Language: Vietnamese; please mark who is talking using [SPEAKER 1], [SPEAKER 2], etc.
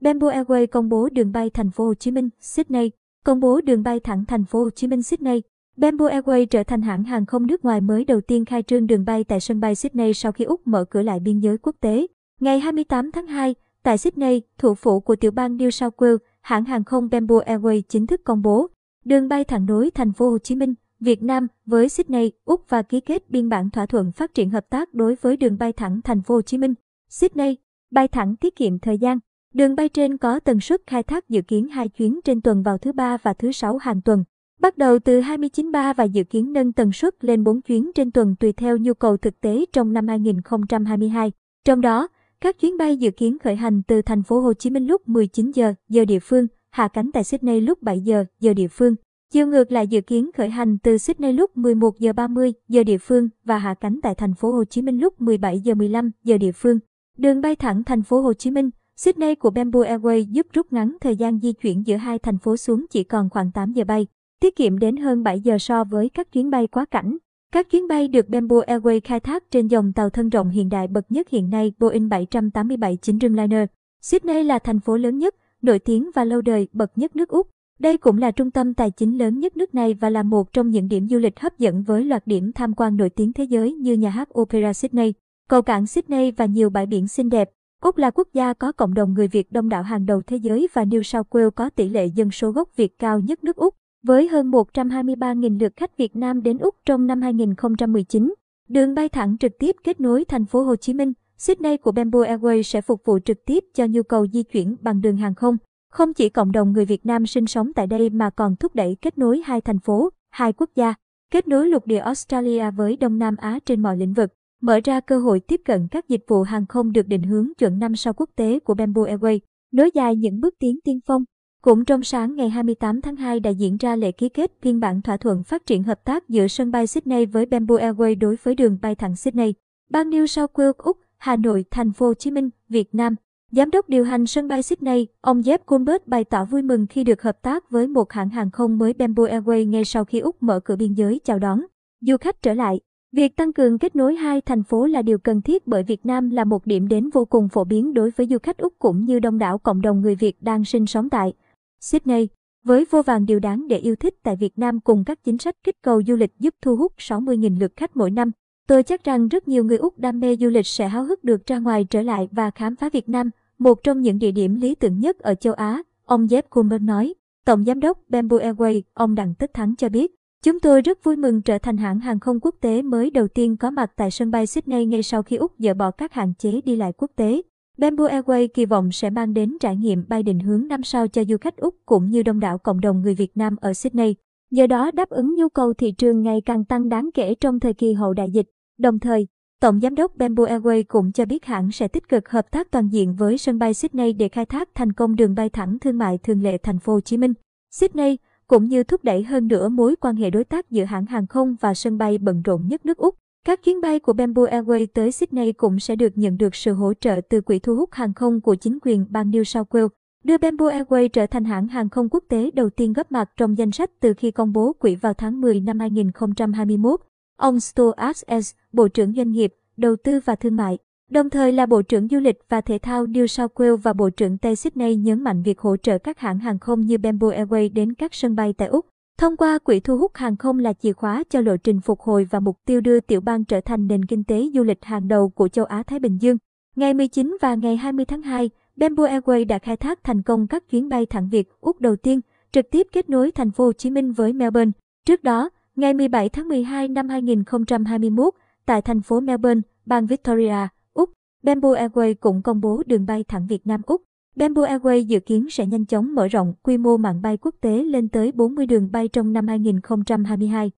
[SPEAKER 1] Bamboo Airways công bố đường bay thành phố Hồ Chí Minh, Sydney, công bố đường bay thẳng thành phố Hồ Chí Minh Sydney. Bamboo Airways trở thành hãng hàng không nước ngoài mới đầu tiên khai trương đường bay tại sân bay Sydney sau khi Úc mở cửa lại biên giới quốc tế. Ngày 28 tháng 2, tại Sydney, thủ phủ của tiểu bang New South Wales, hãng hàng không Bamboo Airways chính thức công bố đường bay thẳng nối thành phố Hồ Chí Minh, Việt Nam với Sydney, Úc và ký kết biên bản thỏa thuận phát triển hợp tác đối với đường bay thẳng thành phố Hồ Chí Minh, Sydney, bay thẳng tiết kiệm thời gian. Đường bay trên có tần suất khai thác dự kiến 2 chuyến trên tuần vào thứ ba và thứ sáu hàng tuần. Bắt đầu từ 29.3 và dự kiến nâng tần suất lên 4 chuyến trên tuần tùy theo nhu cầu thực tế trong năm 2022. Trong đó, các chuyến bay dự kiến khởi hành từ thành phố Hồ Chí Minh lúc 19 giờ giờ địa phương, hạ cánh tại Sydney lúc 7 giờ giờ địa phương. Chiều ngược lại dự kiến khởi hành từ Sydney lúc 11 giờ 30 giờ địa phương và hạ cánh tại thành phố Hồ Chí Minh lúc 17 giờ 15 giờ địa phương. Đường bay thẳng thành phố Hồ Chí Minh, Sydney của Bamboo Airways giúp rút ngắn thời gian di chuyển giữa hai thành phố xuống chỉ còn khoảng 8 giờ bay, tiết kiệm đến hơn 7 giờ so với các chuyến bay quá cảnh. Các chuyến bay được Bamboo Airways khai thác trên dòng tàu thân rộng hiện đại bậc nhất hiện nay Boeing 787-9 Dreamliner. Sydney là thành phố lớn nhất, nổi tiếng và lâu đời bậc nhất nước Úc. Đây cũng là trung tâm tài chính lớn nhất nước này và là một trong những điểm du lịch hấp dẫn với loạt điểm tham quan nổi tiếng thế giới như nhà hát Opera Sydney, cầu cảng Sydney và nhiều bãi biển xinh đẹp. Úc là quốc gia có cộng đồng người Việt đông đảo hàng đầu thế giới và New South Wales có tỷ lệ dân số gốc Việt cao nhất nước Úc, với hơn 123.000 lượt khách Việt Nam đến Úc trong năm 2019. Đường bay thẳng trực tiếp kết nối thành phố Hồ Chí Minh, Sydney của Bamboo Airways sẽ phục vụ trực tiếp cho nhu cầu di chuyển bằng đường hàng không. Không chỉ cộng đồng người Việt Nam sinh sống tại đây mà còn thúc đẩy kết nối hai thành phố, hai quốc gia, kết nối lục địa Australia với Đông Nam Á trên mọi lĩnh vực, mở ra cơ hội tiếp cận các dịch vụ hàng không được định hướng chuẩn năm sao quốc tế của Bamboo Airways, nối dài những bước tiến tiên phong. Cũng trong sáng ngày 28 tháng 2 đã diễn ra lễ ký kết phiên bản thỏa thuận phát triển hợp tác giữa sân bay Sydney với Bamboo Airways đối với đường bay thẳng Sydney. Bang New South Wales, Úc, Hà Nội, Thành phố Hồ Chí Minh, Việt Nam. Giám đốc điều hành sân bay Sydney, ông Jeff Goldberg bày tỏ vui mừng khi được hợp tác với một hãng hàng không mới Bamboo Airways ngay sau khi Úc mở cửa biên giới chào đón du khách trở lại. Việc tăng cường kết nối hai thành phố là điều cần thiết bởi Việt Nam là một điểm đến vô cùng phổ biến đối với du khách Úc cũng như đông đảo cộng đồng người Việt đang sinh sống tại Sydney. Với vô vàng điều đáng để yêu thích tại Việt Nam cùng các chính sách kích cầu du lịch giúp thu hút 60.000 lượt khách mỗi năm, tôi chắc rằng rất nhiều người Úc đam mê du lịch sẽ háo hức được ra ngoài trở lại và khám phá Việt Nam, một trong những địa điểm lý tưởng nhất ở châu Á, ông Jeff Koolman nói. Tổng giám đốc Bamboo Airways, ông Đặng Tất Thắng cho biết, Chúng tôi rất vui mừng trở thành hãng hàng không quốc tế mới đầu tiên có mặt tại sân bay Sydney ngay sau khi Úc dỡ bỏ các hạn chế đi lại quốc tế. Bamboo Airways kỳ vọng sẽ mang đến trải nghiệm bay định hướng năm sao cho du khách Úc cũng như đông đảo cộng đồng người Việt Nam ở Sydney. Nhờ đó đáp ứng nhu cầu thị trường ngày càng tăng đáng kể trong thời kỳ hậu đại dịch. Đồng thời, Tổng giám đốc Bamboo Airways cũng cho biết hãng sẽ tích cực hợp tác toàn diện với sân bay Sydney để khai thác thành công đường bay thẳng thương mại thường lệ thành phố Hồ Chí Minh. Sydney cũng như thúc đẩy hơn nữa mối quan hệ đối tác giữa hãng hàng không và sân bay bận rộn nhất nước Úc. Các chuyến bay của Bamboo Airways tới Sydney cũng sẽ được nhận được sự hỗ trợ từ quỹ thu hút hàng không của chính quyền bang New South Wales, đưa Bamboo Airways trở thành hãng hàng không quốc tế đầu tiên góp mặt trong danh sách từ khi công bố quỹ vào tháng 10 năm 2021. Ông Stuart S. Bộ trưởng Doanh nghiệp, Đầu tư và Thương mại, đồng thời là Bộ trưởng Du lịch và Thể thao New South Wales và Bộ trưởng Tây Sydney nhấn mạnh việc hỗ trợ các hãng hàng không như Bamboo Airways đến các sân bay tại Úc. Thông qua quỹ thu hút hàng không là chìa khóa cho lộ trình phục hồi và mục tiêu đưa tiểu bang trở thành nền kinh tế du lịch hàng đầu của châu Á-Thái Bình Dương. Ngày 19 và ngày 20 tháng 2, Bamboo Airways đã khai thác thành công các chuyến bay thẳng Việt Úc đầu tiên, trực tiếp kết nối thành phố Hồ Chí Minh với Melbourne. Trước đó, ngày 17 tháng 12 năm 2021, tại thành phố Melbourne, bang Victoria, Bamboo Airways cũng công bố đường bay thẳng Việt Nam Úc. Bamboo Airways dự kiến sẽ nhanh chóng mở rộng quy mô mạng bay quốc tế lên tới 40 đường bay trong năm 2022.